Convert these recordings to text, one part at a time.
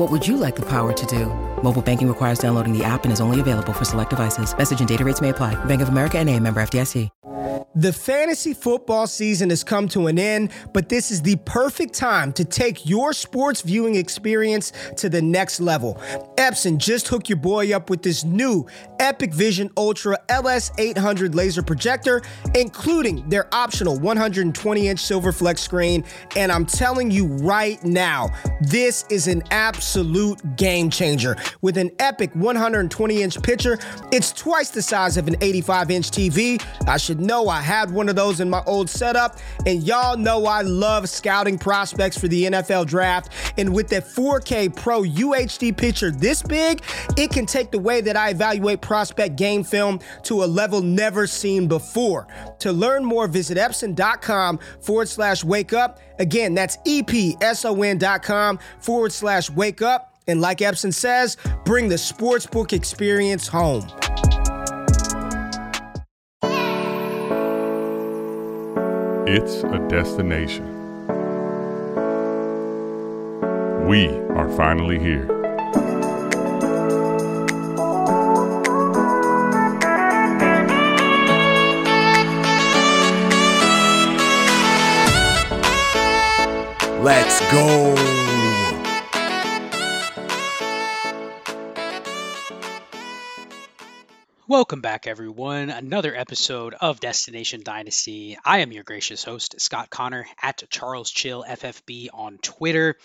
What would you like the power to do? Mobile banking requires downloading the app and is only available for select devices. Message and data rates may apply. Bank of America and a member FDIC. The fantasy football season has come to an end, but this is the perfect time to take your sports viewing experience to the next level. Epson just hooked your boy up with this new EpiqVision Ultra LS800 laser projector, including their optional 120 inch silver flex screen. And I'm telling you right now, this is an absolute game changer. With an epic 120 inch picture, it's twice the size of an 85 inch TV. I should know I had one of those in my old setup, and y'all know I love scouting prospects for the NFL draft. And with that 4K Pro UHD picture this big, it can take the way that I evaluate prospect game film to a level never seen before. To learn more, visit Epson.com forward slash wake up. Again, that's EPSON.com forward slash wake up. And like Epson says, bring the sportsbook experience home. It's a destination. We are finally here. Let's go. Welcome back, everyone. Another episode of Destination Dynasty. I am your gracious host, Scott Connor, at Charles Chill FFB on Twitter.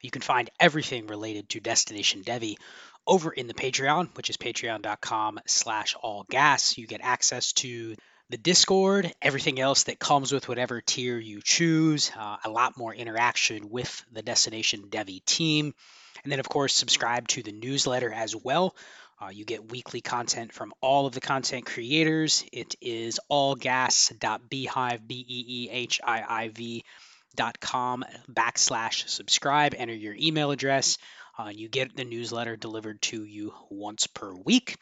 You can find everything related to Destination Devy over in the Patreon, which is patreon.com slash all gas. You get access to the Discord, everything else that comes with whatever tier you choose, uh, a lot more interaction with the Destination Devy team. And then, of course, subscribe to the newsletter as well. Uh, you get weekly content from all of the content creators. It is allgas.beehiiv, B-E-E-H-I-I-V dot com backslash subscribe. Enter your email address. Uh, you get the newsletter delivered to you once per week.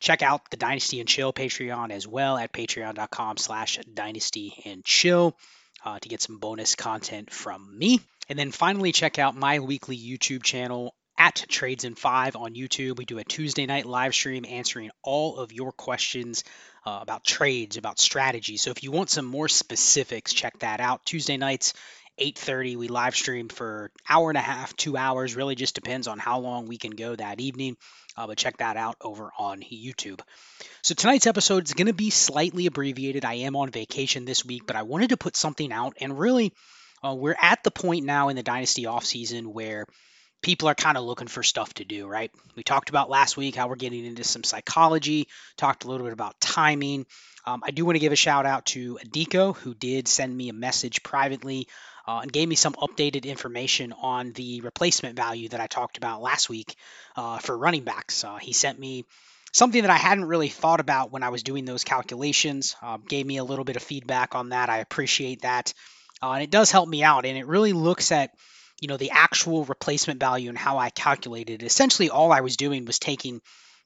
Check out the Dynasty and Chill Patreon as well at patreon.com slash dynasty and chill uh, to get some bonus content from me. And then finally, check out my weekly YouTube channel at Trades in Five on YouTube. We do a Tuesday night live stream answering all of your questions uh, about trades, about strategy. So if you want some more specifics, check that out. Tuesday nights, 8:30, we live stream for hour and a half, two hours. Really just depends on how long we can go that evening. Uh, but check that out over on YouTube. So tonight's episode is going to be slightly abbreviated. I am on vacation this week, but I wanted to put something out, and really, uh, we're at the point now in the dynasty offseason where people are kind of looking for stuff to do, right? We talked about last week how we're getting into some psychology, talked a little bit about timing. Um, I do want to give a shout out to Adiko, who did send me a message privately uh, and gave me some updated information on the replacement value that I talked about last week uh, for running backs. Uh, he sent me something that I hadn't really thought about when I was doing those calculations. Um, gave me a little bit of feedback on that. I appreciate that, uh, and it does help me out. And it really looks at you know the actual replacement value and how I calculated it. Essentially, all I was doing was taking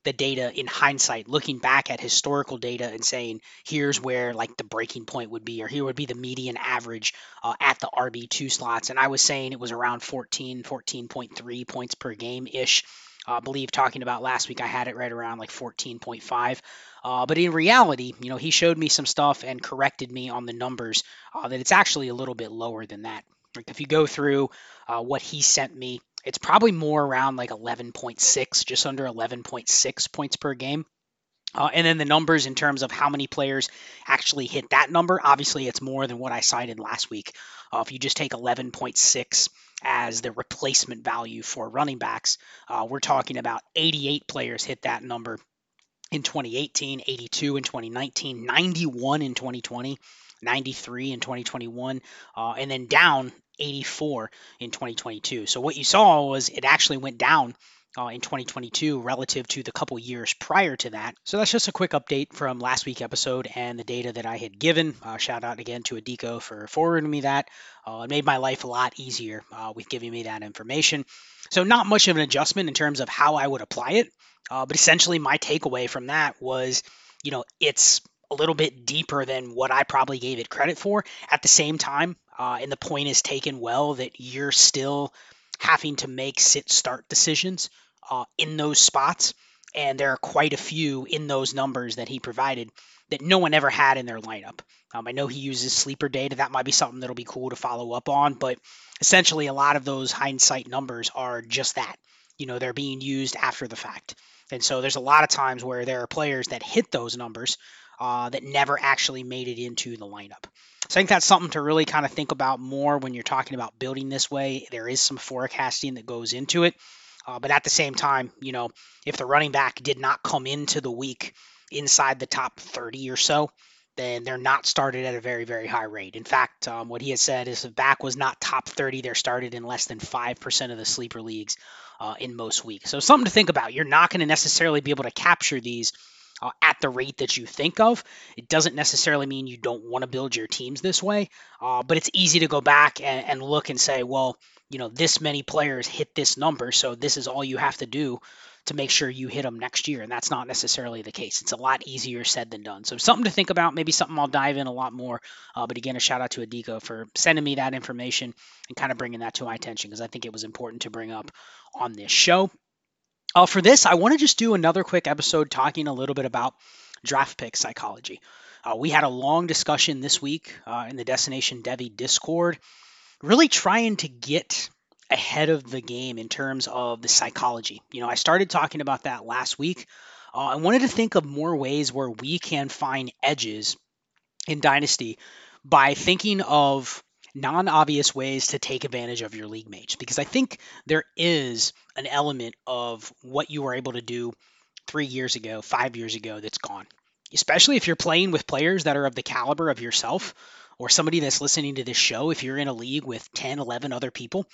the data in hindsight, looking back at historical data and saying, here's where like the breaking point would be, or here would be the median average uh, at the RB2 slots. And I was saying it was around 14, 14.3 points per game ish. Uh, I believe talking about last week, I had it right around like 14.5. Uh, but in reality, you know, he showed me some stuff and corrected me on the numbers uh, that it's actually a little bit lower than that. Like if you go through uh, what he sent me, it's probably more around like 11.6, just under 11.6 points per game. Uh, and then the numbers in terms of how many players actually hit that number, obviously it's more than what I cited last week. Uh, if you just take 11.6 as the replacement value for running backs, uh, we're talking about 88 players hit that number in 2018, 82 in 2019, 91 in 2020, 93 in 2021, uh, and then down 84 in 2022. So what you saw was it actually went down uh, in 2022 relative to the couple years prior to that. So that's just a quick update from last week episode and the data that I had given. Uh, shout out again to Adiko for forwarding me that. Uh, it made my life a lot easier uh, with giving me that information. So not much of an adjustment in terms of how I would apply it, uh, but essentially my takeaway from that was, you know, it's a little bit deeper than what I probably gave it credit for. At the same time, uh, and the point is taken well that you're still having to make sit start decisions uh, in those spots. And there are quite a few in those numbers that he provided that no one ever had in their lineup. Um, I know he uses sleeper data. That might be something that'll be cool to follow up on. But essentially, a lot of those hindsight numbers are just that. You know, they're being used after the fact. And so there's a lot of times where there are players that hit those numbers uh, that never actually made it into the lineup. So I think that's something to really kind of think about more when you're talking about building this way. There is some forecasting that goes into it. Uh, but at the same time, you know, if the running back did not come into the week inside the top 30 or so, then they're not started at a very, very high rate. In fact, um, what he had said is if back was not top 30, they're started in less than 5% of the sleeper leagues uh, in most weeks. So something to think about. You're not going to necessarily be able to capture these uh, at the rate that you think of. It doesn't necessarily mean you don't want to build your teams this way, uh, but it's easy to go back and, and look and say, well, you know, this many players hit this number, so this is all you have to do to make sure you hit them next year. And that's not necessarily the case. It's a lot easier said than done. So something to think about, maybe something I'll dive in a lot more. Uh, but again, a shout out to Adiko for sending me that information and kind of bringing that to my attention because I think it was important to bring up on this show. Uh, for this, I want to just do another quick episode talking a little bit about draft pick psychology. Uh, we had a long discussion this week uh, in the Destination Devy Discord, really trying to get ahead of the game in terms of the psychology. You know, I started talking about that last week. Uh, I wanted to think of more ways where we can find edges in Dynasty by thinking of non obvious ways to take advantage of your league mates because I think there is an element of what you were able to do three years ago, five years ago that's gone. Especially if you're playing with players that are of the caliber of yourself or somebody that's listening to this show. If you're in a league with 10, 11 other people,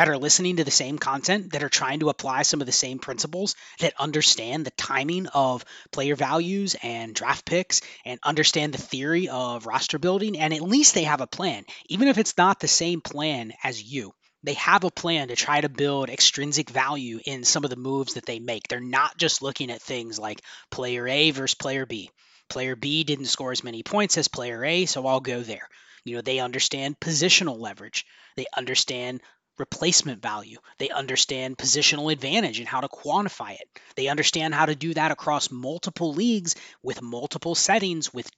that are listening to the same content, that are trying to apply some of the same principles, that understand the timing of player values and draft picks, and understand the theory of roster building, and at least they have a plan, even if it's not the same plan as you. They have a plan to try to build extrinsic value in some of the moves that they make. They're not just looking at things like player A versus player B. Player B didn't score as many points as player A, so I'll go there. You know, they understand positional leverage. They understand replacement value. They understand positional advantage and how to quantify it. They understand how to do that across multiple leagues with multiple settings with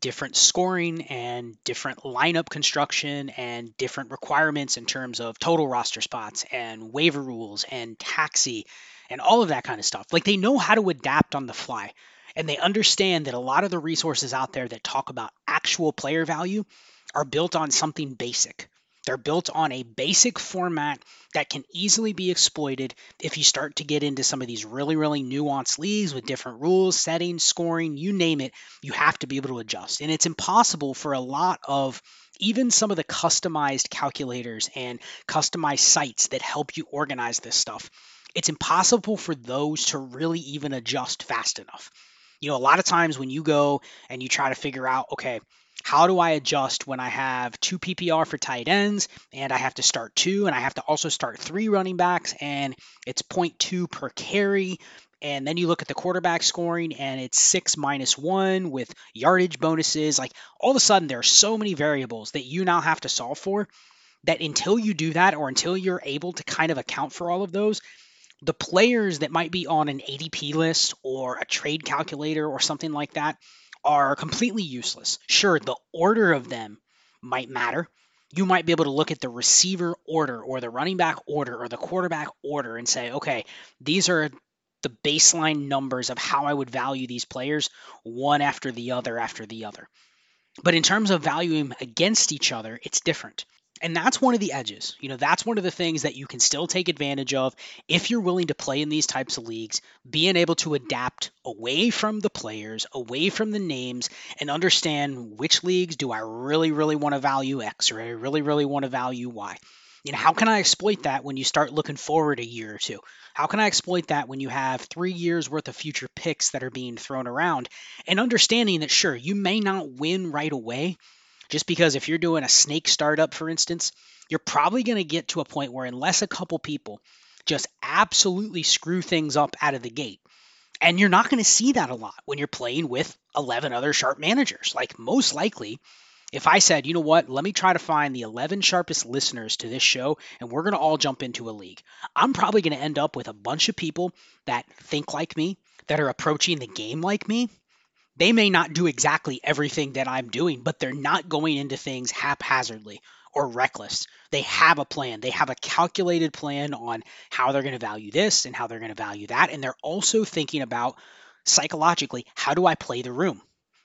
different scoring and different lineup construction and different requirements in terms of total roster spots and waiver rules and taxi and all of that kind of stuff. Like they know how to adapt on the fly. And they understand that a lot of the resources out there that talk about actual player value are built on something basic. They're built on a basic format that can easily be exploited if you start to get into some of these really, really nuanced leagues with different rules, settings, scoring, you name it. You have to be able to adjust. And it's impossible for a lot of even some of the customized calculators and customized sites that help you organize this stuff. It's impossible for those to really even adjust fast enough. You know, a lot of times when you go and you try to figure out, okay, how do I adjust when I have two PPR for tight ends and I have to start two and I have to also start three running backs and it's 0.2 per carry? And then you look at the quarterback scoring and it's six minus one with yardage bonuses. Like all of a sudden, there are so many variables that you now have to solve for that until you do that or until you're able to kind of account for all of those, the players that might be on an ADP list or a trade calculator or something like that are completely useless. Sure, the order of them might matter. You might be able to look at the receiver order or the running back order or the quarterback order and say, okay, these are the baseline numbers of how I would value these players one after the other after the other. But in terms of valuing against each other, it's different. And that's one of the edges. You know, that's one of the things that you can still take advantage of if you're willing to play in these types of leagues, being able to adapt away from the players, away from the names, and understand which leagues do I really, really want to value X or I really, really want to value Y. You know, how can I exploit that when you start looking forward a year or two? How can I exploit that when you have three years worth of future picks that are being thrown around and understanding that, sure, you may not win right away, just because if you're doing a snake startup, for instance, you're probably going to get to a point where, unless a couple people just absolutely screw things up out of the gate, and you're not going to see that a lot when you're playing with 11 other sharp managers. Like, most likely, if I said, you know what, let me try to find the 11 sharpest listeners to this show and we're going to all jump into a league, I'm probably going to end up with a bunch of people that think like me, that are approaching the game like me. They may not do exactly everything that I'm doing, but they're not going into things haphazardly or reckless. They have a plan. They have a calculated plan on how they're going to value this and how they're going to value that. And they're also thinking about psychologically, how do I play the room?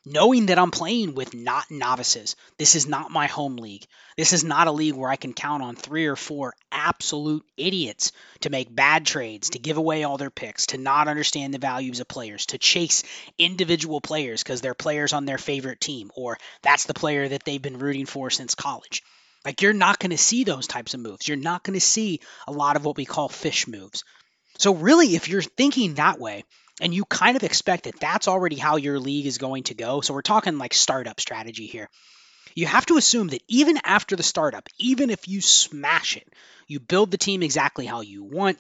Knowing that I'm playing with not novices. This is not my home league. This is not a league where I can count on three or four absolute idiots to make bad trades, to give away all their picks, to not understand the values of players, to chase individual players because they're players on their favorite team, or that's the player that they've been rooting for since college. Like, you're not going to see those types of moves. You're not going to see a lot of what we call fish moves. So, really, if you're thinking that way, and you kind of expect that that's already how your league is going to go. So we're talking like startup strategy here. You have to assume that even after the startup, even if you smash it, you build the team exactly how you want,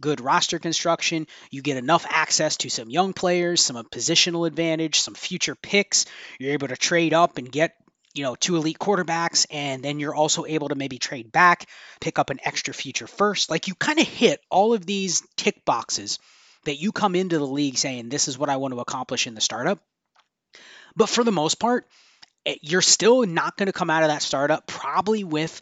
good roster construction, you get enough access to some young players, some positional advantage, some future picks, you're able to trade up and get you know, two elite quarterbacks, and then you're also able to maybe trade back, pick up an extra future first. Like you kind of hit all of these tick boxes that you come into the league saying, this is what I want to accomplish in the startup. But for the most part, eh, you're still not going to come out of that startup probably with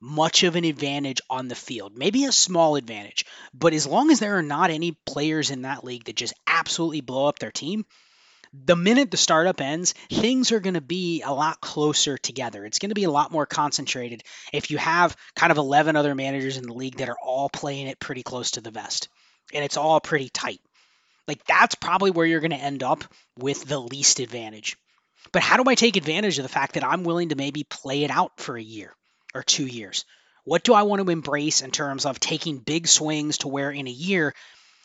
much of an advantage on the field, maybe a small advantage. But as long as there are not any players in that league that just absolutely blow up their team, the minute the startup ends, things are going to be a lot closer together. It's going to be a lot more concentrated if you have kind of 11 other managers in the league that are all playing it pretty close to the vest and it's all pretty tight. Like that's probably where you're going to end up with the least advantage. But how do I take advantage of the fact that I'm willing to maybe play it out for a year or two years? What do I want to embrace in terms of taking big swings to where in a year,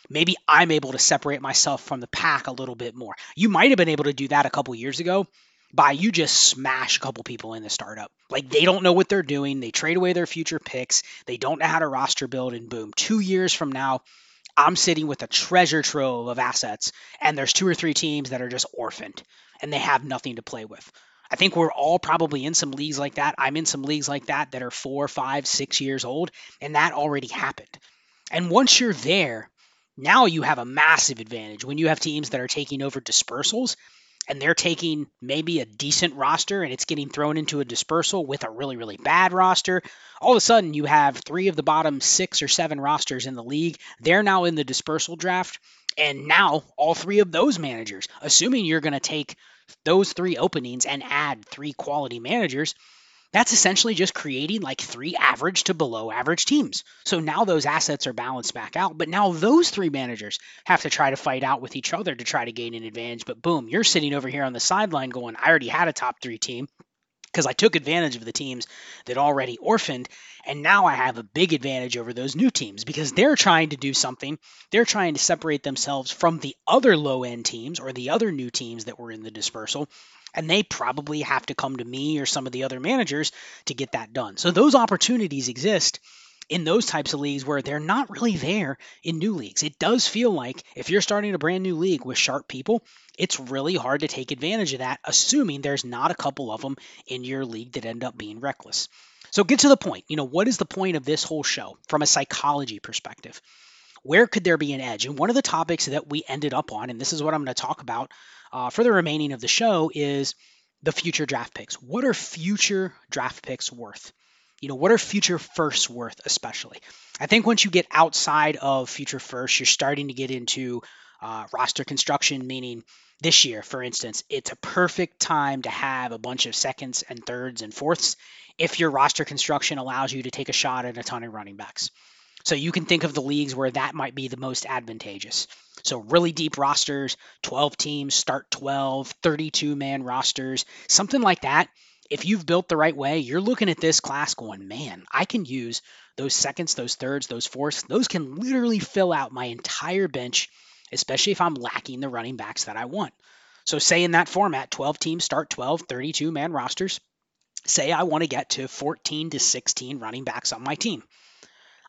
maybe I'm able to separate myself from the pack a little bit more? You might have been able to do that a couple years ago by you just smash a couple people in the startup. Like they don't know what they're doing. They trade away their future picks. They don't know how to roster build, and boom, two years from now, I'm sitting with a treasure trove of assets, and there's two or three teams that are just orphaned and they have nothing to play with. I think we're all probably in some leagues like that. I'm in some leagues like that that are four, five, six years old, and that already happened. And once you're there, now you have a massive advantage when you have teams that are taking over dispersals and they're taking maybe a decent roster and it's getting thrown into a dispersal with a really, really bad roster, all of a sudden you have three of the bottom six or seven rosters in the league. They're now in the dispersal draft. And now all three of those managers, assuming you're going to take those three openings and add three quality managers, that's essentially just creating like three average to below average teams. So now those assets are balanced back out, but now those three managers have to try to fight out with each other to try to gain an advantage. But boom, you're sitting over here on the sideline going, I already had a top three team because I took advantage of the teams that already orphaned. And now I have a big advantage over those new teams because they're trying to do something. They're trying to separate themselves from the other low end teams or the other new teams that were in the dispersal and they probably have to come to me or some of the other managers to get that done. So those opportunities exist in those types of leagues where they're not really there in new leagues. It does feel like if you're starting a brand new league with sharp people, it's really hard to take advantage of that, assuming there's not a couple of them in your league that end up being reckless. So get to the point. You know, what is the point of this whole show from a psychology perspective? Where could there be an edge? And one of the topics that we ended up on, and this is what I'm going to talk about uh, for the remaining of the show is the future draft picks. What are future draft picks worth? You know, what are future firsts worth, especially? I think once you get outside of future firsts, you're starting to get into uh, roster construction, meaning this year, for instance, it's a perfect time to have a bunch of seconds and thirds and fourths if your roster construction allows you to take a shot at a ton of running backs. So you can think of the leagues where that might be the most advantageous. So really deep rosters, 12 teams, start 12, 32 man rosters, something like that. If you've built the right way, you're looking at this class going, man, I can use those seconds, those thirds, those fourths. Those can literally fill out my entire bench especially if I'm lacking the running backs that I want. So, say in that format, 12 teams start 12, 32 man rosters. Say I want to get to 14 to 16 running backs on my team.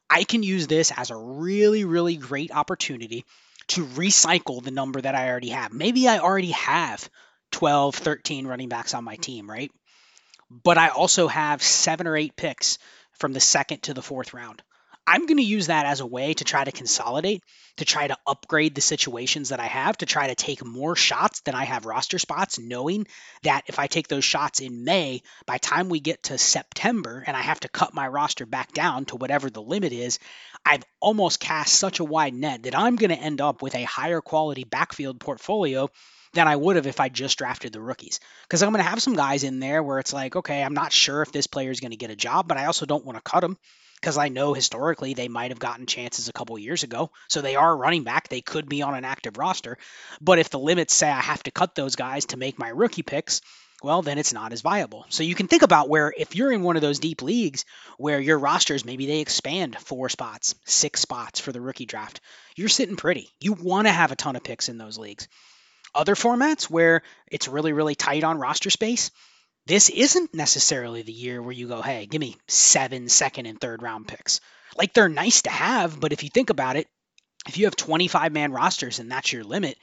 I can use this as a really, really great opportunity to recycle the number that I already have. Maybe I already have 12, 13 running backs on my team, right? But I also have seven or eight picks from the second to the fourth round. I'm going to use that as a way to try to consolidate, to try to upgrade the situations that I have, to try to take more shots than I have roster spots, knowing that if I take those shots in May, by time we get to September and I have to cut my roster back down to whatever the limit is, I've almost cast such a wide net that I'm going to end up with a higher quality backfield portfolio than I would have if I just drafted the rookies. Because I'm going to have some guys in there where it's like, okay, I'm not sure if this player is going to get a job, but I also don't want to cut him because I know historically they might have gotten chances a couple years ago. So they are running back. They could be on an active roster. But if the limits say I have to cut those guys to make my rookie picks, well, then it's not as viable. So you can think about where if you're in one of those deep leagues where your rosters maybe they expand four spots, six spots for the rookie draft, you're sitting pretty. You want to have a ton of picks in those leagues. Other formats where it's really, really tight on roster space, this isn't necessarily the year where you go, hey, give me seven second and third round picks. Like they're nice to have, but if you think about it, if you have 25 man rosters and that's your limit,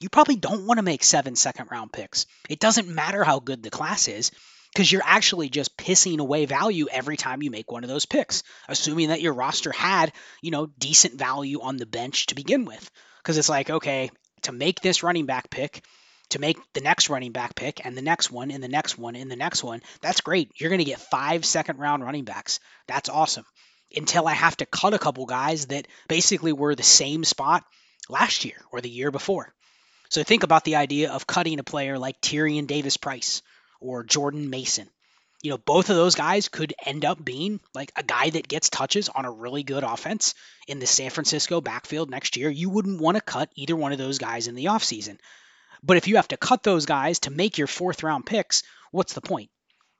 you probably don't want to make seven second round picks. It doesn't matter how good the class is because you're actually just pissing away value every time you make one of those picks, assuming that your roster had, you know, decent value on the bench to begin with. Because it's like, okay, to make this running back pick, to make the next running back pick and the next one and the next one and the next one, that's great. You're going to get five second round running backs. That's awesome. Until I have to cut a couple guys that basically were the same spot last year or the year before. So think about the idea of cutting a player like Tyrion Davis Price or Jordan Mason. You know, both of those guys could end up being like a guy that gets touches on a really good offense in the San Francisco backfield next year. You wouldn't want to cut either one of those guys in the offseason. But if you have to cut those guys to make your fourth round picks, what's the point?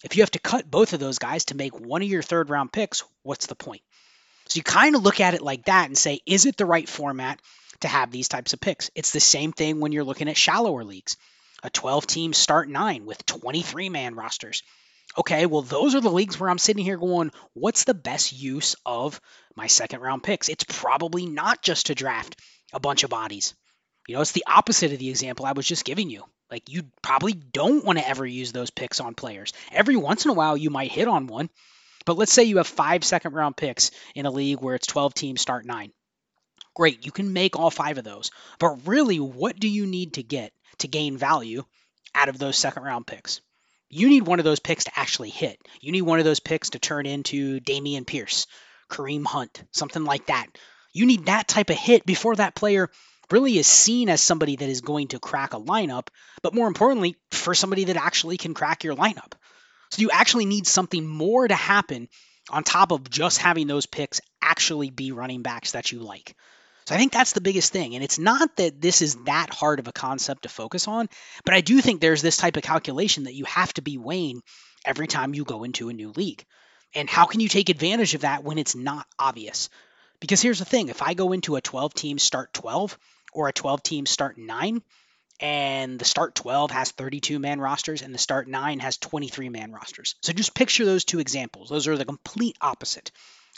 If you have to cut both of those guys to make one of your third round picks, what's the point? So you kind of look at it like that and say, is it the right format to have these types of picks? It's the same thing when you're looking at shallower leagues. A 12 team start nine with 23 man rosters. Okay, well, those are the leagues where I'm sitting here going, what's the best use of my second round picks? It's probably not just to draft a bunch of bodies. You know, it's the opposite of the example I was just giving you. Like, you probably don't want to ever use those picks on players. Every once in a while, you might hit on one. But let's say you have five second round picks in a league where it's 12 teams start nine. Great, you can make all five of those. But really, what do you need to get to gain value out of those second round picks? You need one of those picks to actually hit. You need one of those picks to turn into Dameon Pierce, Kareem Hunt, something like that. You need that type of hit before that player really is seen as somebody that is going to crack a lineup, but more importantly, for somebody that actually can crack your lineup. So you actually need something more to happen on top of just having those picks actually be running backs that you like. So I think that's the biggest thing. And it's not that this is that hard of a concept to focus on, but I do think there's this type of calculation that you have to be weighing every time you go into a new league. And how can you take advantage of that when it's not obvious? Because here's the thing if I go into a 12 team start 12, or a 12 team start nine, and the start 12 has 32 man rosters and the start 9 has 23 man rosters. So just picture those two examples. Those are the complete opposite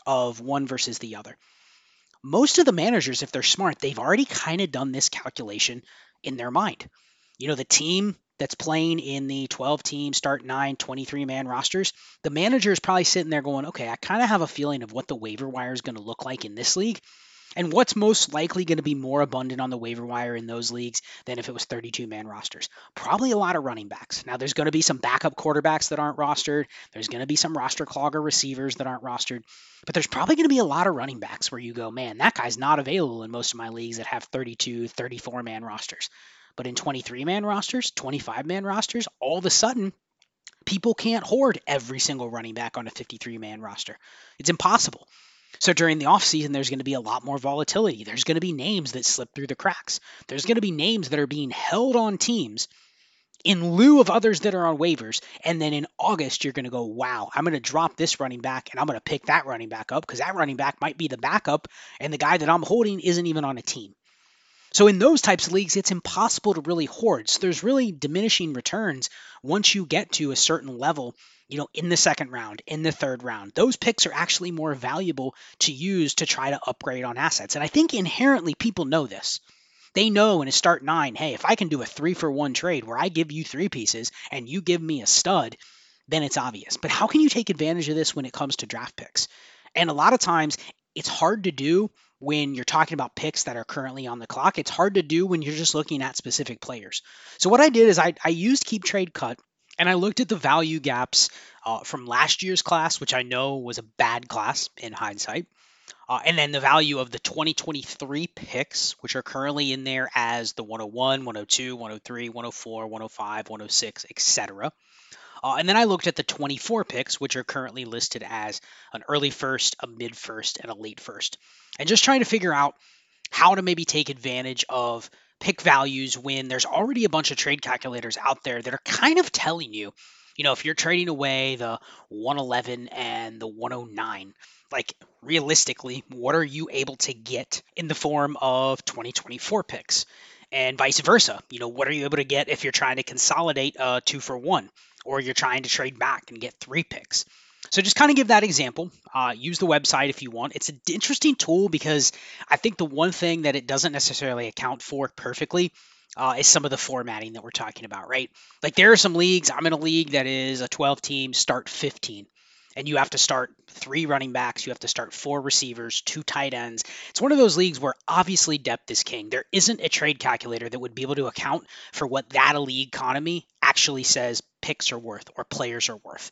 of one versus the other. Most of the managers, if they're smart, they've already kind of done this calculation in their mind. You know, the team that's playing in the 12 team start 9 23 man rosters the manager is probably sitting there going okay i kind of have a feeling of what the waiver wire is going to look like in this league And what's most likely going to be more abundant on the waiver wire in those leagues than if it was 32 man rosters? Probably a lot of running backs. Now, there's going to be some backup quarterbacks that aren't rostered. There's going to be some roster clogger receivers that aren't rostered. But there's probably going to be a lot of running backs where you go, man, that guy's not available in most of my leagues that have 32, 34 man rosters. But in 23 man rosters, 25 man rosters, all of a sudden, people can't hoard every single running back on a 53 man roster. It's impossible. So during the offseason, there's going to be a lot more volatility. There's going to be names that slip through the cracks. There's going to be names that are being held on teams in lieu of others that are on waivers. And then in August, you're going to go, wow, I'm going to drop this running back and I'm going to pick that running back up because that running back might be the backup and the guy that I'm holding isn't even on a team. So in those types of leagues, it's impossible to really hoard. So there's really diminishing returns once you get to a certain level, you know, in the second round, in the third round. Those picks are actually more valuable to use to try to upgrade on assets. And I think inherently people know this. They know in a start nine, hey, if I can do a three for one trade where I give you three pieces and you give me a stud, then it's obvious. But how can you take advantage of this when it comes to draft picks? And a lot of times it's hard to do when you're talking about picks that are currently on the clock. It's hard to do when you're just looking at specific players. So what I did is I, I used Keep Trade Cut and I looked at the value gaps uh, from last year's class, which I know was a bad class in hindsight. Uh, and then the value of the 2023 picks, which are currently in there as the 101, 102, 103, 104, 105, 106, etc. Uh, and then I looked at the 24 picks, which are currently listed as an early first, a mid first, and a late first. And just trying to figure out how to maybe take advantage of pick values when there's already a bunch of trade calculators out there that are kind of telling you, you know, if you're trading away the 111 and the 109, like realistically, what are you able to get in the form of 2024 picks? And vice versa. You know, what are you able to get if you're trying to consolidate a two for one? or you're trying to trade back and get three picks. So just kind of give that example. Uh, use the website if you want. It's an interesting tool because I think the one thing that it doesn't necessarily account for perfectly uh, is some of the formatting that we're talking about, right? Like there are some leagues. I'm in a league that is a 12 team start 15 and you have to start three running backs, you have to start four receivers, two tight ends. It's one of those leagues where obviously depth is king. There isn't a trade calculator that would be able to account for what that league economy actually says picks are worth or players are worth.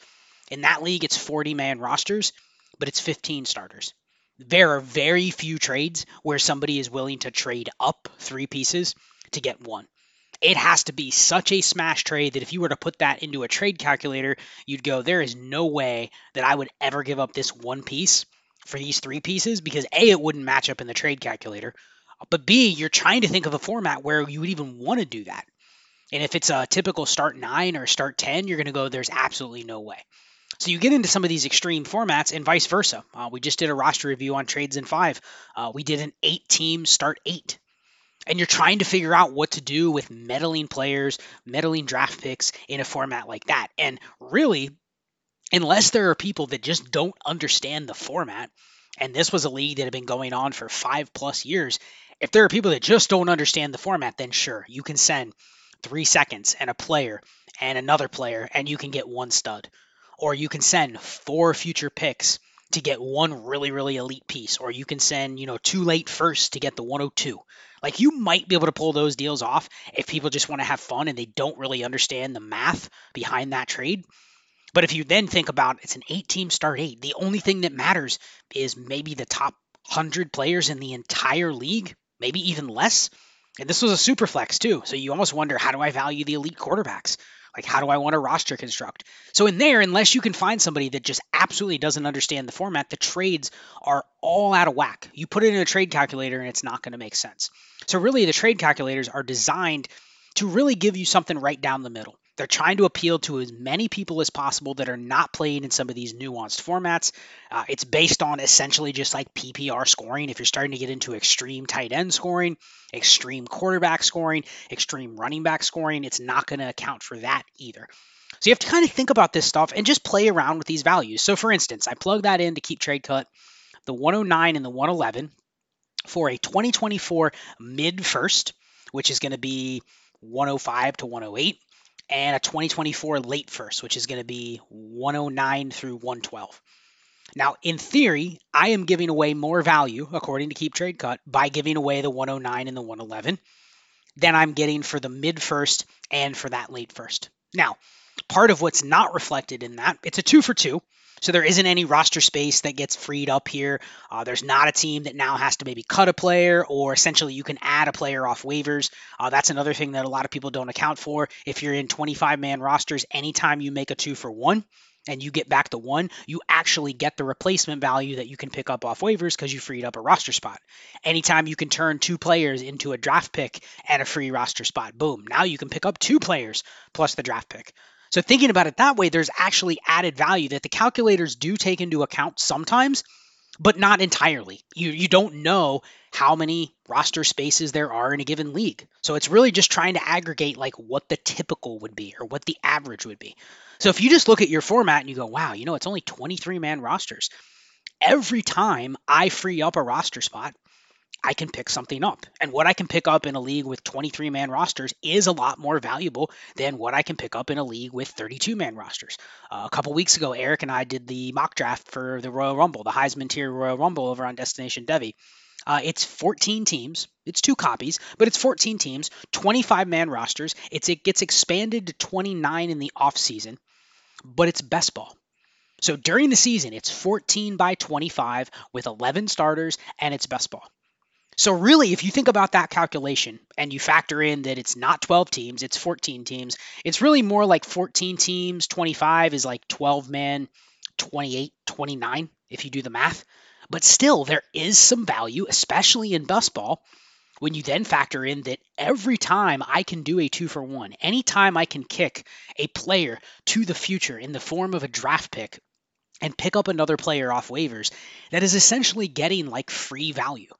In that league, it's 40 man rosters, but it's 15 starters. There are very few trades where somebody is willing to trade up three pieces to get one it has to be such a smash trade that if you were to put that into a trade calculator, you'd go, there is no way that I would ever give up this one piece for these three pieces because A, it wouldn't match up in the trade calculator. But B, you're trying to think of a format where you would even want to do that. And if it's a typical start nine or start 10, you're going to go, there's absolutely no way. So you get into some of these extreme formats and vice versa. Uh, we just did a roster review on trades in five. Uh, we did an eight team start eight and you're trying to figure out what to do with meddling players, meddling draft picks in a format like that. And really, unless there are people that just don't understand the format, and this was a league that had been going on for five plus years, if there are people that just don't understand the format, then sure, you can send three seconds and a player and another player, and you can get one stud. Or you can send four future picks to get one really, really elite piece. Or you can send, you know, two late first to get the 102. Like you might be able to pull those deals off if people just want to have fun and they don't really understand the math behind that trade. But if you then think about it's an eight team start eight, the only thing that matters is maybe the top 100 players in the entire league, maybe even less. And this was a super flex too. So you almost wonder how do I value the elite quarterbacks? Like, how do I want to roster construct? So, in there, unless you can find somebody that just absolutely doesn't understand the format, the trades are all out of whack. You put it in a trade calculator and it's not going to make sense. So, really, the trade calculators are designed to really give you something right down the middle. They're trying to appeal to as many people as possible that are not playing in some of these nuanced formats. Uh, it's based on essentially just like PPR scoring. If you're starting to get into extreme tight end scoring, extreme quarterback scoring, extreme running back scoring, it's not going to account for that either. So you have to kind of think about this stuff and just play around with these values. So for instance, I plug that in to keep trade cut, the 109 and the 111 for a 2024 mid first, which is going to be 105 to 108 and a 2024 late first, which is going to be 109 through 112. Now, in theory, I am giving away more value, according to Keep Trade Cut, by giving away the 109 and the 111 than I'm getting for the mid first and for that late first. Now, part of what's not reflected in that, it's a two for two. So there isn't any roster space that gets freed up here. Uh, there's not a team that now has to maybe cut a player, or essentially you can add a player off waivers. Uh, that's another thing that a lot of people don't account for. If you're in 25 man rosters, anytime you make a two for one, and you get back the one, you actually get the replacement value that you can pick up off waivers because you freed up a roster spot. Anytime you can turn two players into a draft pick and a free roster spot, boom, now you can pick up two players plus the draft pick. So thinking about it that way, there's actually added value that the calculators do take into account sometimes, but not entirely. You you don't know how many roster spaces there are in a given league. So it's really just trying to aggregate like what the typical would be or what the average would be. So if you just look at your format and you go, wow, you know, it's only 23 man rosters. Every time I free up a roster spot, I can pick something up. And what I can pick up in a league with 23 man rosters is a lot more valuable than what I can pick up in a league with 32 man rosters. Uh, a couple weeks ago, Eric and I did the mock draft for the Royal Rumble, the Heisman Tier Royal Rumble over on Destination Devy. Uh, it's 14 teams. It's two copies, but it's 14 teams, 25 man rosters. It's it gets expanded to 29 in the off season, but it's best ball. So during the season, it's 14 by 25 with 11 starters, and it's best ball. So really, if you think about that calculation and you factor in that it's not 12 teams, it's 14 teams, it's really more like 14 teams, 25 is like 12 men, 28, 29 if you do the math. But still, there is some value, especially in best ball, when you then factor in that every time I can do a two for one, anytime I can kick a player to the future in the form of a draft pick and pick up another player off waivers, that is essentially getting like free value.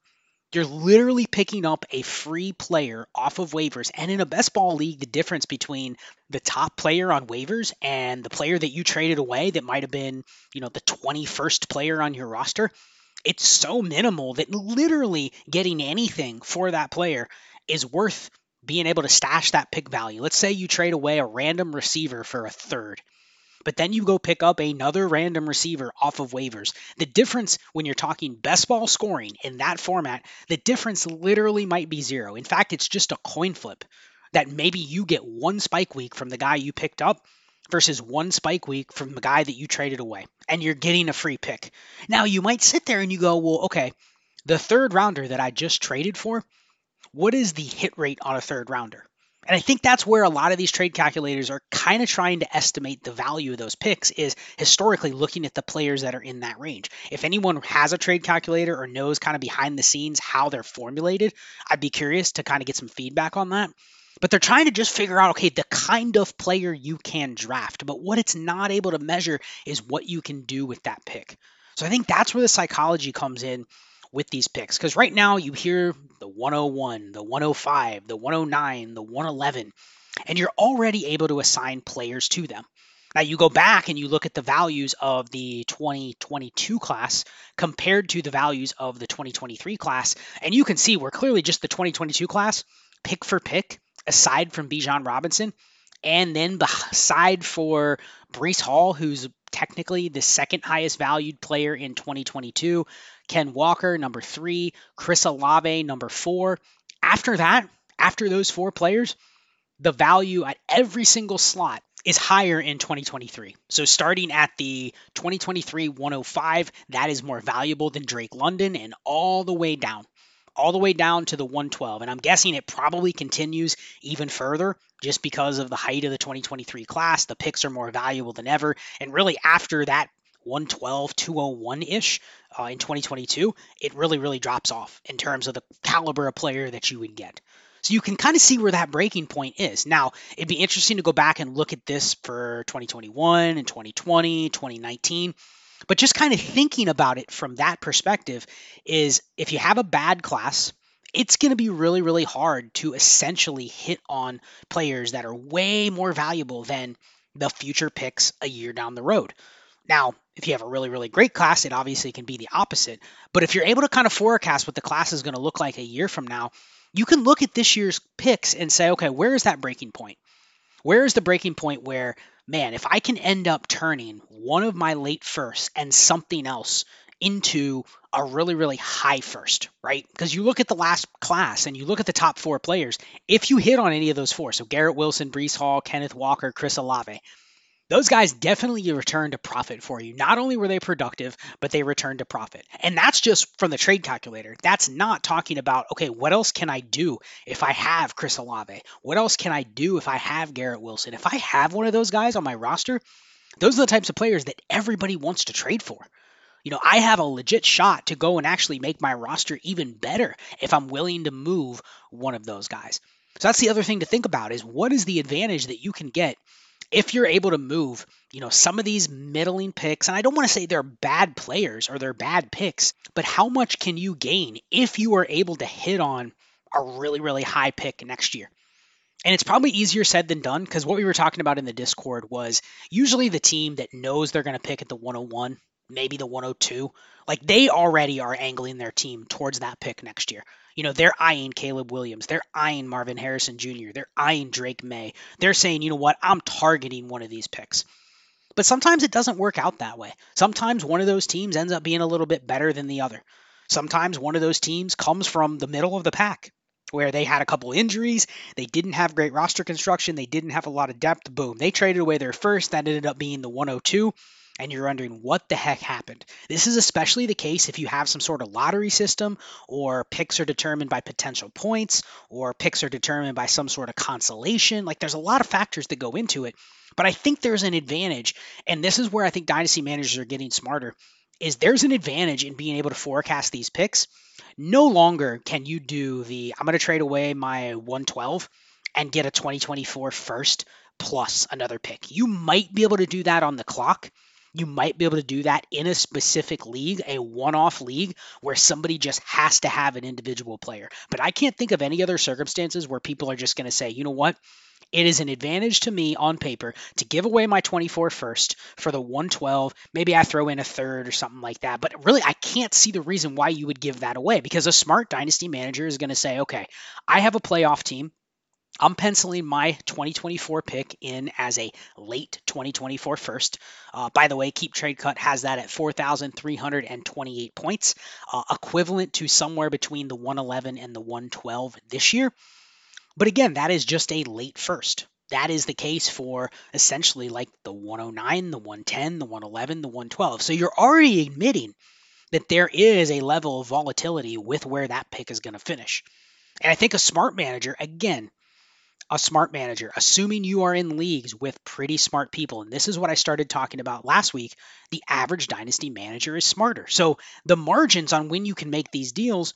You're literally picking up a free player off of waivers. And in a best ball league, the difference between the top player on waivers and the player that you traded away that might have been, you know, the 21st player on your roster, it's so minimal that literally getting anything for that player is worth being able to stash that pick value. Let's say you trade away a random receiver for a third but then you go pick up another random receiver off of waivers. The difference when you're talking best ball scoring in that format, the difference literally might be zero. In fact, it's just a coin flip that maybe you get one spike week from the guy you picked up versus one spike week from the guy that you traded away, and you're getting a free pick. Now, you might sit there and you go, well, okay, the third rounder that I just traded for, what is the hit rate on a third rounder? And I think that's where a lot of these trade calculators are kind of trying to estimate the value of those picks is historically looking at the players that are in that range. If anyone has a trade calculator or knows kind of behind the scenes how they're formulated, I'd be curious to kind of get some feedback on that. But they're trying to just figure out, okay, the kind of player you can draft. But what it's not able to measure is what you can do with that pick. So I think that's where the psychology comes in with these picks. Because right now you hear the 101, the 105, the 109, the 111, and you're already able to assign players to them. Now you go back and you look at the values of the 2022 class compared to the values of the 2023 class, and you can see we're clearly just the 2022 class, pick for pick, aside from Bijan Robinson, and then aside for Breece Hall, who's technically the second highest valued player in 2022, Ken Walker, number three, Chris Olave, number four. After that, after those four players, the value at every single slot is higher in 2023. So starting at the 2023 105, that is more valuable than Drake London and all the way down. All the way down to the 112. And I'm guessing it probably continues even further just because of the height of the 2023 class. The picks are more valuable than ever. And really, after that 112, 201 ish uh, in 2022, it really, really drops off in terms of the caliber of player that you would get. So you can kind of see where that breaking point is. Now, it'd be interesting to go back and look at this for 2021 and 2020, 2019. But just kind of thinking about it from that perspective is if you have a bad class, it's going to be really, really hard to essentially hit on players that are way more valuable than the future picks a year down the road. Now, if you have a really, really great class, it obviously can be the opposite. But if you're able to kind of forecast what the class is going to look like a year from now, you can look at this year's picks and say, okay, where is that breaking point? Where is the breaking point where man, if I can end up turning one of my late firsts and something else into a really, really high first, right? Because you look at the last class and you look at the top four players. If you hit on any of those four, so Garrett Wilson, Breece Hall, Kenneth Walker, Chris Olave, those guys definitely returned to profit for you. Not only were they productive, but they returned to profit. And that's just from the trade calculator. That's not talking about, okay, what else can I do if I have Chris Olave? What else can I do if I have Garrett Wilson? If I have one of those guys on my roster, those are the types of players that everybody wants to trade for. You know, I have a legit shot to go and actually make my roster even better if I'm willing to move one of those guys. So that's the other thing to think about is what is the advantage that you can get if you're able to move, you know, some of these middling picks, and I don't want to say they're bad players or they're bad picks, but how much can you gain if you are able to hit on a really, really high pick next year? And it's probably easier said than done because what we were talking about in the Discord was usually the team that knows they're going to pick at the 101, maybe the 102, like they already are angling their team towards that pick next year. You know, they're eyeing Caleb Williams. They're eyeing Marvin Harrison Jr. They're eyeing Drake Maye. They're saying, you know what, I'm targeting one of these picks. But sometimes it doesn't work out that way. Sometimes one of those teams ends up being a little bit better than the other. Sometimes one of those teams comes from the middle of the pack where they had a couple injuries, they didn't have great roster construction, they didn't have a lot of depth. Boom, they traded away their first. That ended up being the 102 and you're wondering what the heck happened. This is especially the case if you have some sort of lottery system or picks are determined by potential points or picks are determined by some sort of consolation. Like there's a lot of factors that go into it. But I think there's an advantage, and this is where I think dynasty managers are getting smarter. Is there's an advantage in being able to forecast these picks. No longer can you do the I'm going to trade away my 112 and get a 2024 first plus another pick. You might be able to do that on the clock, you might be able to do that in a specific league, a one off league where somebody just has to have an individual player. But I can't think of any other circumstances where people are just going to say, you know what? It is an advantage to me on paper to give away my 24 first for the 112. Maybe I throw in a third or something like that. But really, I can't see the reason why you would give that away because a smart dynasty manager is going to say, okay, I have a playoff team. I'm penciling my 2024 pick in as a late 2024 first. Uh, by the way, Keep Trade Cut has that at 4,328 points, uh, equivalent to somewhere between the 111 and the 112 this year. But again, that is just a late first. That is the case for essentially like the 109, the 110, the 111, the 112. So you're already admitting that there is a level of volatility with where that pick is going to finish. And I think a smart manager, again, a smart manager, assuming you are in leagues with pretty smart people. And this is what I started talking about last week. The average dynasty manager is smarter. So the margins on when you can make these deals,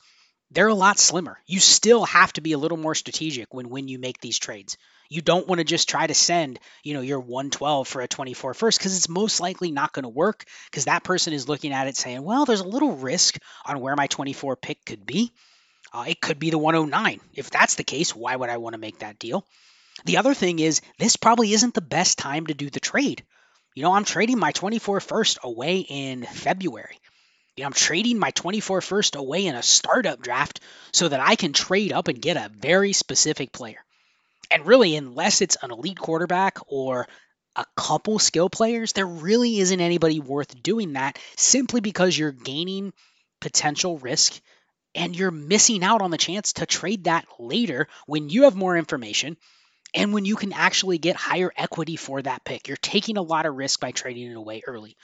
they're a lot slimmer. You still have to be a little more strategic when when you make these trades. You don't want to just try to send, you know, your 112 for a 24 first because it's most likely not going to work because that person is looking at it saying, well, there's a little risk on where my 24 pick could be. Uh, it could be the 109. If that's the case, why would I want to make that deal? The other thing is, this probably isn't the best time to do the trade. You know, I'm trading my 24 first away in February. You know, I'm trading my 24 first away in a startup draft so that I can trade up and get a very specific player. And really, unless it's an elite quarterback or a couple skill players, there really isn't anybody worth doing that simply because you're gaining potential risk and you're missing out on the chance to trade that later when you have more information and when you can actually get higher equity for that pick. You're taking a lot of risk by trading it away early.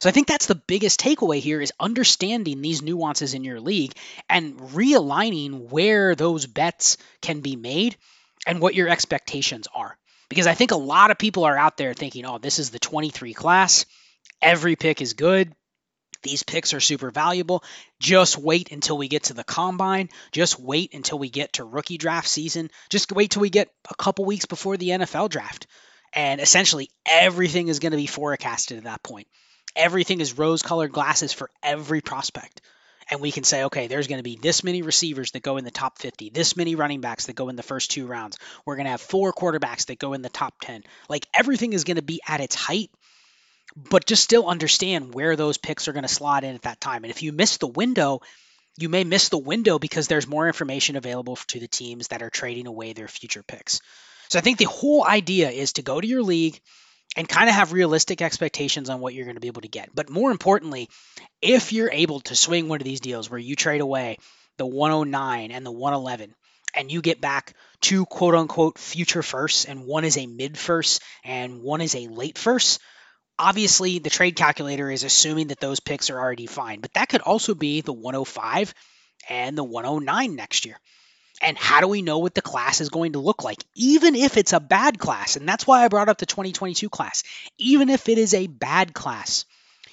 So I think that's the biggest takeaway here is understanding these nuances in your league and realigning where those bets can be made and what your expectations are. Because I think a lot of people are out there thinking, "Oh, this is the 23 class. Every pick is good. These picks are super valuable. Just wait until we get to the combine. Just wait until we get to rookie draft season. Just wait till we get a couple weeks before the NFL draft. And essentially, everything is going to be forecasted at that point. Everything is rose colored glasses for every prospect. And we can say, okay, there's going to be this many receivers that go in the top 50, this many running backs that go in the first two rounds. We're going to have four quarterbacks that go in the top 10. Like everything is going to be at its height but just still understand where those picks are going to slot in at that time. And if you miss the window, you may miss the window because there's more information available to the teams that are trading away their future picks. So I think the whole idea is to go to your league, and kind of have realistic expectations on what you're going to be able to get. But more importantly, if you're able to swing one of these deals where you trade away the 109 and the 111 and you get back two quote unquote future firsts and one is a mid first and one is a late first, obviously the trade calculator is assuming that those picks are already fine, but that could also be the 105 and the 109 next year. And how do we know what the class is going to look like, even if it's a bad class? And that's why I brought up the 2022 class. Even if it is a bad class,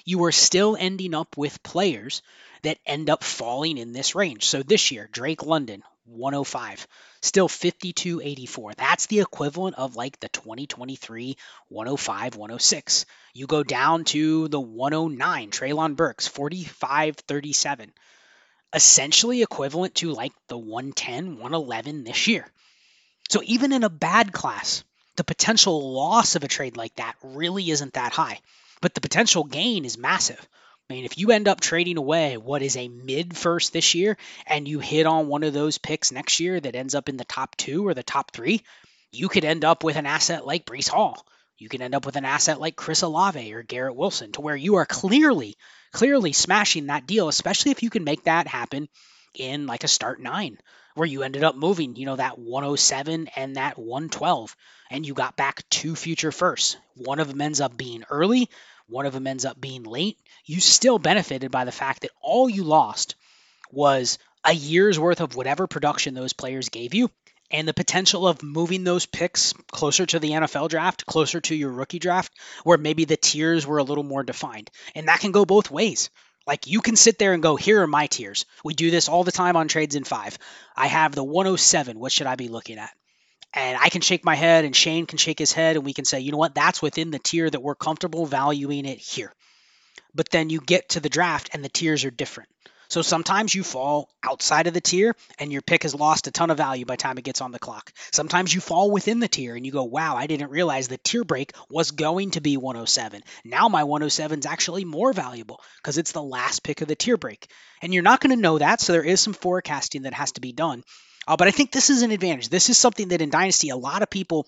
you are still ending up with players that end up falling in this range. So this year, Drake London, 105, still 52.84. That's the equivalent of like the 2023 105, 106. You go down to the 109, Treylon Burks, 45.37 essentially equivalent to like the 110, 111 this year. So even in a bad class, the potential loss of a trade like that really isn't that high, but the potential gain is massive. I mean, if you end up trading away what is a mid first this year and you hit on one of those picks next year that ends up in the top two or the top three, you could end up with an asset like Breece Hall. You can end up with an asset like Chris Olave or Garrett Wilson to where you are clearly clearly smashing that deal, especially if you can make that happen in like a start nine, where you ended up moving, you know, that 107 and that 112, and you got back two future firsts. One of them ends up being early, one of them ends up being late. You still benefited by the fact that all you lost was a year's worth of whatever production those players gave you and the potential of moving those picks closer to the NFL draft, closer to your rookie draft, where maybe the tiers were a little more defined. And that can go both ways. Like you can sit there and go, here are my tiers. We do this all the time on trades in five. I have the 107. What should I be looking at? And I can shake my head, and Shane can shake his head, and we can say, you know what, that's within the tier that we're comfortable valuing it here. But then you get to the draft, and the tiers are different. So sometimes you fall outside of the tier and your pick has lost a ton of value by time it gets on the clock. Sometimes you fall within the tier and you go, wow, I didn't realize the tier break was going to be 107. Now my 107 is actually more valuable because it's the last pick of the tier break. And you're not going to know that. So there is some forecasting that has to be done. Uh, but I think this is an advantage. This is something that in Dynasty, a lot of people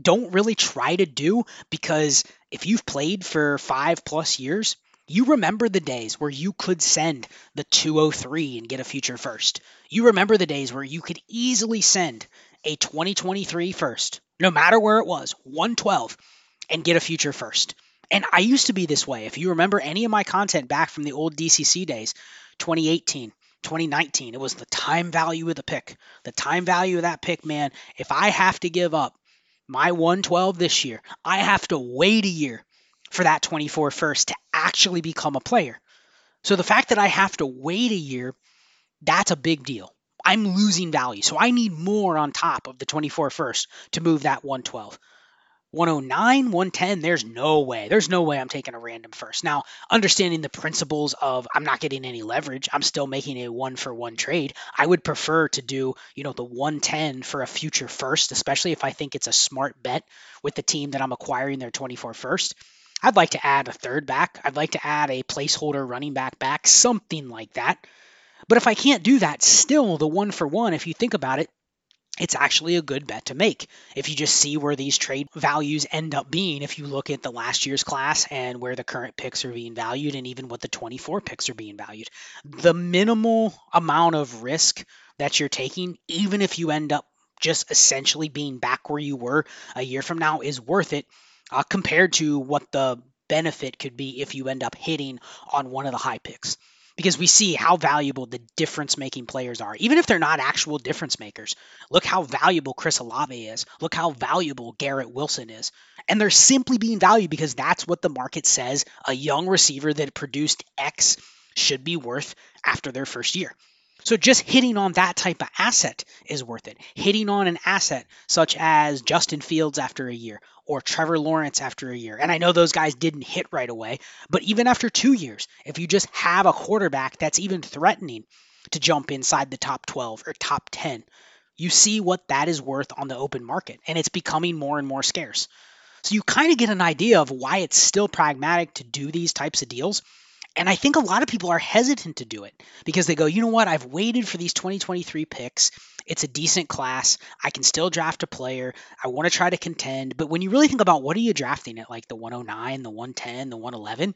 don't really try to do because if you've played for five plus years, you remember the days where you could send the 203 and get a future first. You remember the days where you could easily send a 2023 first, no matter where it was, 112, and get a future first. And I used to be this way. If you remember any of my content back from the old DCC days, 2018, 2019, it was the time value of the pick. The time value of that pick, man. If I have to give up my 112 this year, I have to wait a year for that 24 first to actually become a player. So the fact that I have to wait a year, that's a big deal. I'm losing value. So I need more on top of the 24 first to move that 112. 109, 110, there's no way. There's no way I'm taking a random first. Now, understanding the principles of I'm not getting any leverage, I'm still making a one for one trade. I would prefer to do, you know, the 110 for a future first, especially if I think it's a smart bet with the team that I'm acquiring their 24 first. I'd like to add a third back. I'd like to add a placeholder running back back, something like that. But if I can't do that, still the one for one, if you think about it, it's actually a good bet to make. If you just see where these trade values end up being, if you look at the last year's class and where the current picks are being valued, and even what the 24 picks are being valued, the minimal amount of risk that you're taking, even if you end up just essentially being back where you were a year from now, is worth it uh, compared to what the benefit could be if you end up hitting on one of the high picks. Because we see how valuable the difference making players are, even if they're not actual difference makers. Look how valuable Chris Olave is. Look how valuable Garrett Wilson is. And they're simply being valued because that's what the market says a young receiver that produced X should be worth after their first year. So just hitting on that type of asset is worth it. Hitting on an asset such as Justin Fields after a year or Trevor Lawrence after a year. And I know those guys didn't hit right away, but even after 2 years, if you just have a quarterback that's even threatening to jump inside the top 12 or top 10, you see what that is worth on the open market and it's becoming more and more scarce. So you kind of get an idea of why it's still pragmatic to do these types of deals And I think a lot of people are hesitant to do it because they go, you know what? I've waited for these 2023 picks. It's a decent class. I can still draft a player. I want to try to contend. But when you really think about what are you drafting at like the 109, the 110, the 111,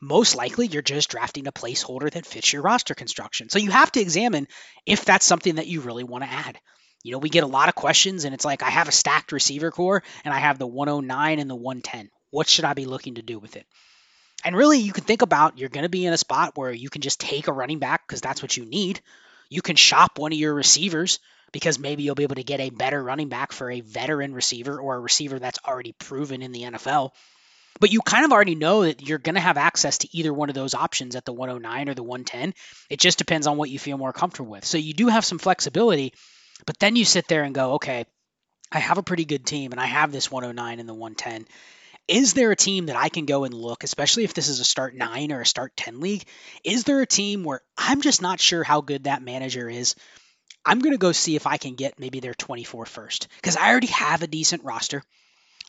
most likely you're just drafting a placeholder that fits your roster construction. So you have to examine if that's something that you really want to add. You know, we get a lot of questions, and it's like I have a stacked receiver corps and I have the 109 and the 110. What should I be looking to do with it? And really, you can think about you're going to be in a spot where you can just take a running back because that's what you need. You can shop one of your receivers because maybe you'll be able to get a better running back for a veteran receiver or a receiver that's already proven in the NFL. But you kind of already know that you're going to have access to either one of those options at the 109 or the 110. It just depends on what you feel more comfortable with. So you do have some flexibility, but then you sit there and go, okay, I have a pretty good team and I have this 109 and the 110 is there a team that I can go and look, especially if this is a start nine or a start 10 league? Is there a team where I'm just not sure how good that manager is? I'm going to go see if I can get maybe their 24 first because I already have a decent roster.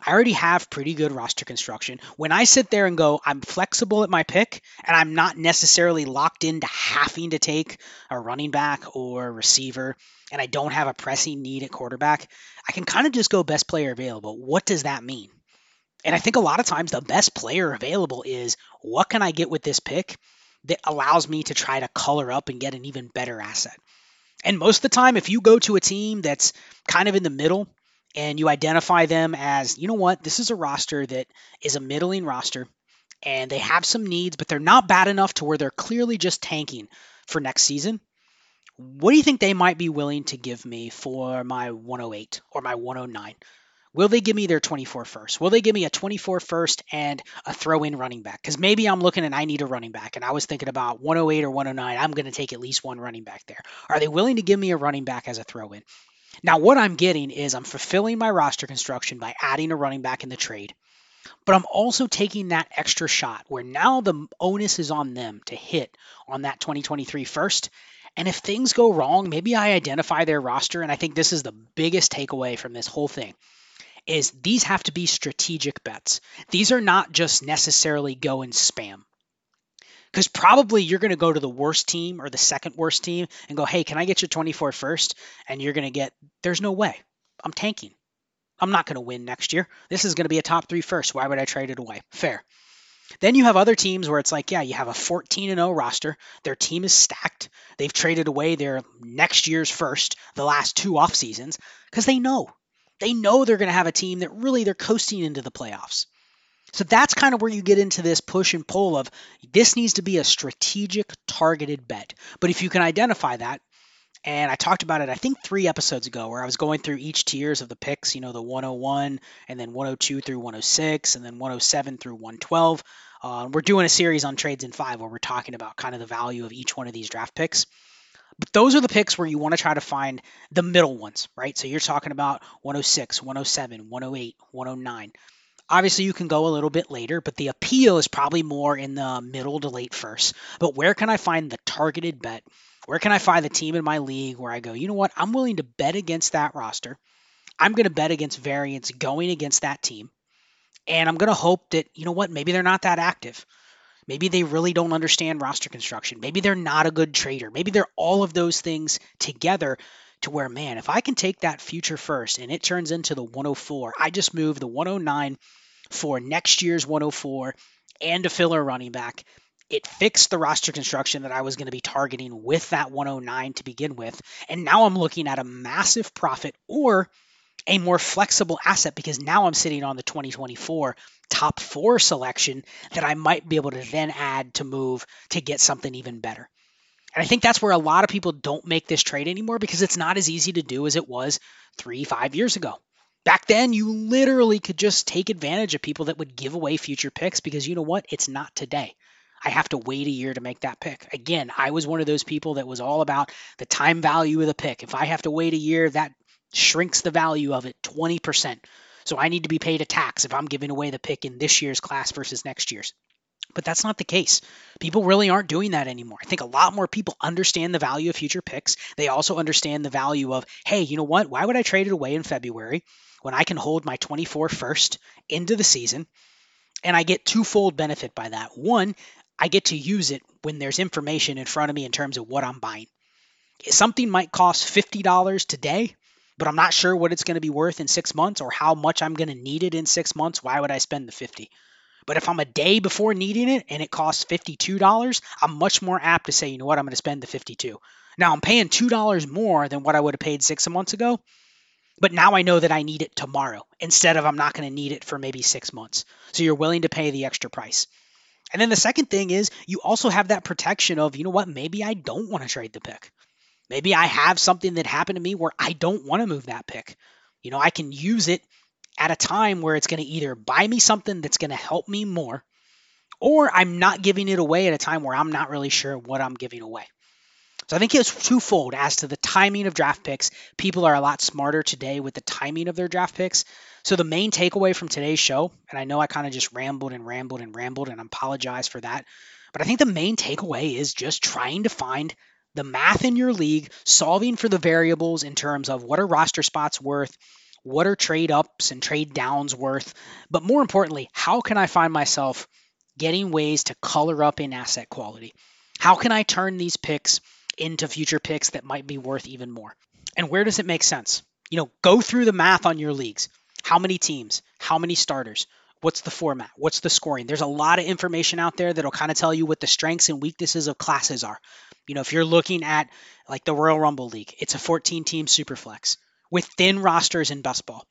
I already have pretty good roster construction. When I sit there and go, I'm flexible at my pick and I'm not necessarily locked into having to take a running back or receiver and I don't have a pressing need at quarterback, I can kind of just go best player available. What does that mean? And I think a lot of times the best player available is what can I get with this pick that allows me to try to color up and get an even better asset. And most of the time, if you go to a team that's kind of in the middle and you identify them as, you know what, this is a roster that is a middling roster and they have some needs, but they're not bad enough to where they're clearly just tanking for next season. What do you think they might be willing to give me for my 108 or my 109? Will they give me their 24 first? Will they give me a 24 first and a throw in running back? Because maybe I'm looking and I need a running back and I was thinking about 108 or 109. I'm going to take at least one running back there. Are they willing to give me a running back as a throw in? Now, what I'm getting is I'm fulfilling my roster construction by adding a running back in the trade. But I'm also taking that extra shot where now the onus is on them to hit on that 2023 first. And if things go wrong, maybe I identify their roster. And I think this is the biggest takeaway from this whole thing is these have to be strategic bets. These are not just necessarily go and spam. Because probably you're going to go to the worst team or the second worst team and go, hey, can I get your 24 first? And you're going to get, there's no way. I'm tanking. I'm not going to win next year. This is going to be a top three first. Why would I trade it away? Fair. Then you have other teams where it's like, yeah, you have a 14 and 0 roster. Their team is stacked. They've traded away their next year's first, the last two off seasons, because they know they know they're going to have a team that really they're coasting into the playoffs. So that's kind of where you get into this push and pull of this needs to be a strategic, targeted bet. But if you can identify that, and I talked about it, I think three episodes ago, where I was going through each tiers of the picks, you know, the 101 and then 102 through 106 and then 107 through 112. Uh, we're doing a series on trades in five where we're talking about kind of the value of each one of these draft picks. But those are the picks where you want to try to find the middle ones, right? So you're talking about 106, 107, 108, 109. Obviously, you can go a little bit later, but the appeal is probably more in the middle to late first. But where can I find the targeted bet? Where can I find the team in my league where I go, you know what? I'm willing to bet against that roster. I'm going to bet against variance going against that team. And I'm going to hope that, you know what? Maybe they're not that active. Maybe they really don't understand roster construction. Maybe they're not a good trader. Maybe they're all of those things together to where, man, if I can take that future first and it turns into the 104, I just move the 109 for next year's 104 and a filler running back. It fixed the roster construction that I was going to be targeting with that 109 to begin with. And now I'm looking at a massive profit or a more flexible asset because now I'm sitting on the 2024 top four selection that I might be able to then add to move to get something even better. And I think that's where a lot of people don't make this trade anymore because it's not as easy to do as it was three, five years ago. Back then, you literally could just take advantage of people that would give away future picks because you know what? It's not today. I have to wait a year to make that pick. Again, I was one of those people that was all about the time value of the pick. If I have to wait a year, that shrinks the value of it 20%. So I need to be paid a tax if I'm giving away the pick in this year's class versus next year's. But that's not the case. People really aren't doing that anymore. I think a lot more people understand the value of future picks. They also understand the value of, hey, you know what? Why would I trade it away in February when I can hold my 24 first into the season? And I get twofold benefit by that. One, I get to use it when there's information in front of me in terms of what I'm buying. Something might cost $50 today, but I'm not sure what it's going to be worth in six months or how much I'm going to need it in six months. Why would I spend the 50? But if I'm a day before needing it and it costs $52, I'm much more apt to say, you know what, I'm going to spend the 52. Now I'm paying $2 more than what I would have paid six months ago, but now I know that I need it tomorrow instead of I'm not going to need it for maybe six months. So you're willing to pay the extra price. And then the second thing is you also have that protection of, you know what, maybe I don't want to trade the pick. Maybe I have something that happened to me where I don't want to move that pick. You know, I can use it at a time where it's going to either buy me something that's going to help me more, or I'm not giving it away at a time where I'm not really sure what I'm giving away. So I think it's twofold as to the timing of draft picks. People are a lot smarter today with the timing of their draft picks. So the main takeaway from today's show, and I know I kind of just rambled and rambled and rambled, and I apologize for that, but I think the main takeaway is just trying to find the math in your league, solving for the variables in terms of what are roster spots worth, what are trade ups and trade downs worth, but more importantly, how can I find myself getting ways to color up in asset quality? How can I turn these picks into future picks that might be worth even more? And where does it make sense? You know, go through the math on your leagues. How many teams? How many starters? What's the format? What's the scoring? There's a lot of information out there that'll kind of tell you what the strengths and weaknesses of classes are. You know, if you're looking at like the Royal Rumble League, it's a 14 team superflex with thin rosters in best ball.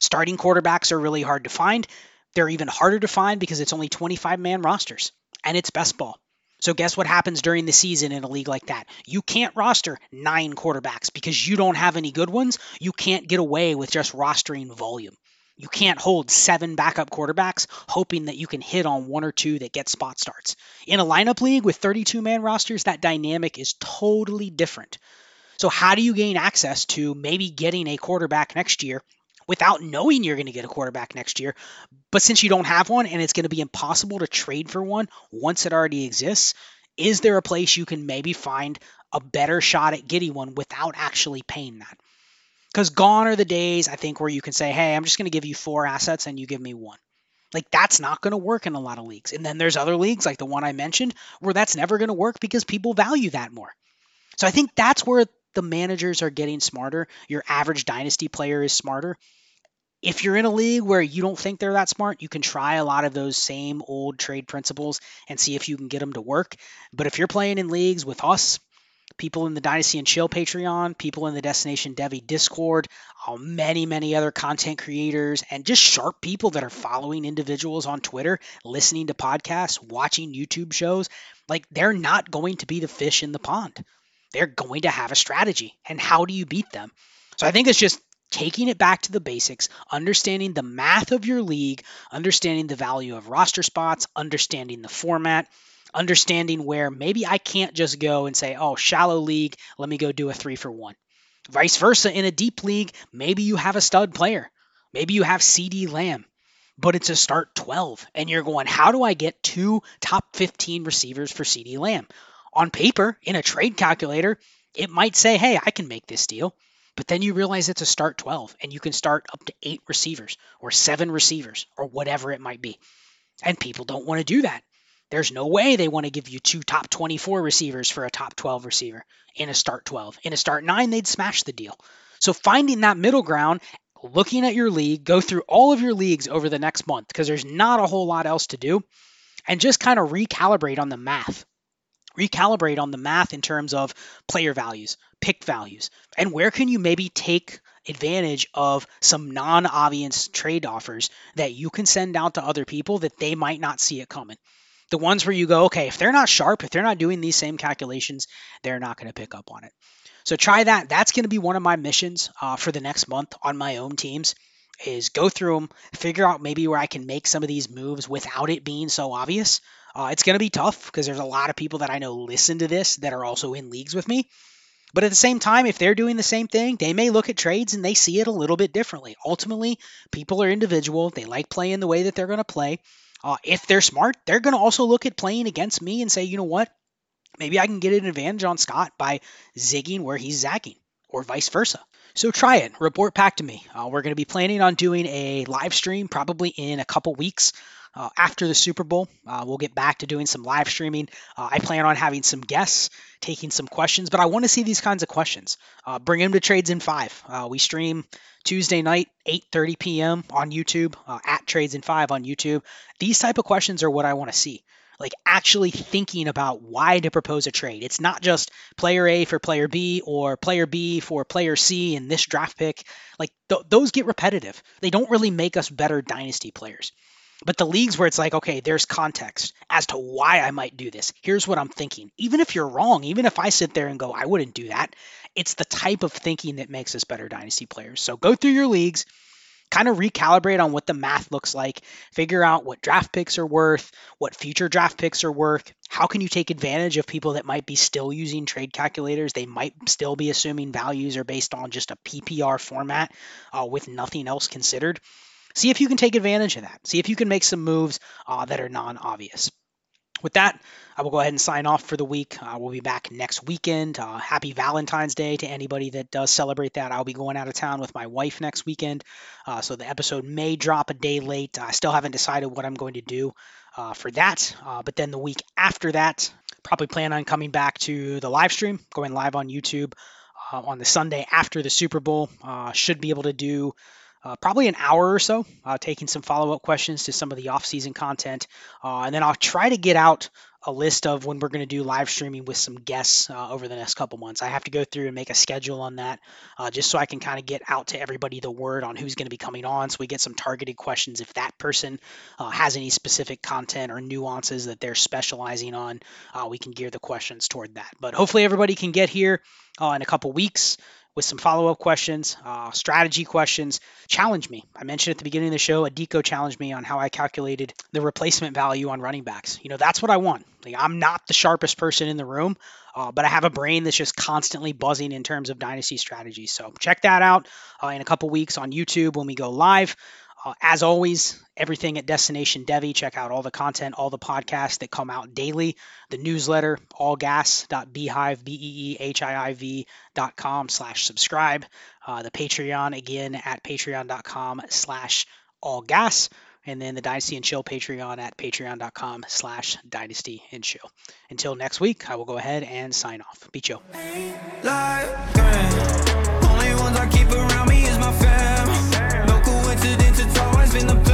Starting quarterbacks are really hard to find. They're even harder to find because it's only 25 man rosters and it's best ball. So, guess what happens during the season in a league like that? You can't roster nine quarterbacks because you don't have any good ones. You can't get away with just rostering volume. You can't hold seven backup quarterbacks hoping that you can hit on one or two that get spot starts. In a lineup league with 32 man rosters, that dynamic is totally different. So, how do you gain access to maybe getting a quarterback next year without knowing you're going to get a quarterback next year? But since you don't have one and it's going to be impossible to trade for one once it already exists, is there a place you can maybe find a better shot at getting one without actually paying that? Because gone are the days, I think, where you can say, hey, I'm just going to give you four assets and you give me one. Like, that's not going to work in a lot of leagues. And then there's other leagues, like the one I mentioned, where that's never going to work because people value that more. So I think that's where the managers are getting smarter. Your average dynasty player is smarter. If you're in a league where you don't think they're that smart, you can try a lot of those same old trade principles and see if you can get them to work. But if you're playing in leagues with us, people in the Dynasty and Chill Patreon, people in the Destination Devy Discord, uh, many, many other content creators, and just sharp people that are following individuals on Twitter, listening to podcasts, watching YouTube shows. Like, they're not going to be the fish in the pond. They're going to have a strategy. And how do you beat them? So I think it's just taking it back to the basics, understanding the math of your league, understanding the value of roster spots, understanding the format, understanding where maybe I can't just go and say, oh, shallow league, let me go do a three for one. Vice versa, in a deep league, maybe you have a stud player. Maybe you have CeeDee Lamb, but it's a start 12. And you're going, how do I get two top 15 receivers for CeeDee Lamb? On paper, in a trade calculator, it might say, hey, I can make this deal. But then you realize it's a start 12 and you can start up to eight receivers or seven receivers or whatever it might be. And people don't want to do that. There's no way they want to give you two top 24 receivers for a top 12 receiver in a start 12. In a start 9, they'd smash the deal. So finding that middle ground, looking at your league, go through all of your leagues over the next month because there's not a whole lot else to do, and just kind of recalibrate on the math. Recalibrate on the math in terms of player values, pick values, and where can you maybe take advantage of some non obvious trade offers that you can send out to other people that they might not see it coming the ones where you go, okay, if they're not sharp, if they're not doing these same calculations, they're not going to pick up on it. So try that. That's going to be one of my missions uh, for the next month on my own teams is go through them, figure out maybe where I can make some of these moves without it being so obvious. Uh, it's going to be tough because there's a lot of people that I know listen to this that are also in leagues with me. But at the same time, if they're doing the same thing, they may look at trades and they see it a little bit differently. Ultimately, people are individual. They like playing the way that they're going to play. Uh, if they're smart, they're going to also look at playing against me and say, you know what? Maybe I can get an advantage on Scott by zigging where he's zagging, or vice versa. So try it. Report back to me. Uh, we're going to be planning on doing a live stream probably in a couple weeks. Uh, after the Super Bowl. Uh, we'll get back to doing some live streaming. Uh, I plan on having some guests, taking some questions, but I want to see these kinds of questions. Uh, bring them to Trades in Five. Uh, we stream Tuesday night, 8:30 p.m. on YouTube at Trades in Five on YouTube. These type of questions are what I want to see like actually thinking about why to propose a trade. It's not just player A for player B or player B for player C in this draft pick. Like th- those get repetitive. They don't really make us better dynasty players. But the leagues where it's like, okay, there's context as to why I might do this. Here's what I'm thinking. Even if you're wrong, even if I sit there and go, I wouldn't do that, it's the type of thinking that makes us better dynasty players. So go through your leagues, kind of recalibrate on what the math looks like, figure out what draft picks are worth, what future draft picks are worth. How can you take advantage of people that might be still using trade calculators? They might still be assuming values are based on just a PPR format uh, with nothing else considered. See if you can take advantage of that. See if you can make some moves uh, that are non obvious. With that, I will go ahead and sign off for the week. Uh, we'll be back next weekend. Uh, happy Valentine's Day to anybody that does celebrate that. I'll be going out of town with my wife next weekend, uh, so the episode may drop a day late. I still haven't decided what I'm going to do uh, for that. Uh, but then the week after that, probably plan on coming back to the live stream, going live on YouTube uh, on the Sunday after the Super Bowl. should be able to do uh, probably an hour or so, uh, taking some follow up questions to some of the off season content. Uh, and then I'll try to get out a list of when we're going to do live streaming with some guests uh, over the next couple months. I have to go through and make a schedule on that uh, just so I can kind of get out to everybody the word on who's going to be coming on so we get some targeted questions. If that person uh, has any specific content or nuances that they're specializing on, we can gear the questions toward that. But hopefully, everybody can get here in a couple weeks with some follow up questions, uh, strategy questions. Challenge me. I mentioned at the beginning of the show, Adiko challenged me on how I calculated the replacement value on running backs. You know, that's what I want. Like, I'm not the sharpest person in the room, uh, but I have a brain that's just constantly buzzing in terms of dynasty strategies. So check that out uh, in a couple weeks on YouTube when we go live. Uh, as always, everything at Destination Devy. Check out all the content, all the podcasts that come out daily, the newsletter, allgas.beehiiv, B-E-E-H-I-I-V dot com slash subscribe, uh, the Patreon, again, at patreon.com slash allgas, and then the Dynasty and Chill Patreon at patreon.com slash dynasty and chill. Until next week, I will go ahead and sign off. Be chill. Been the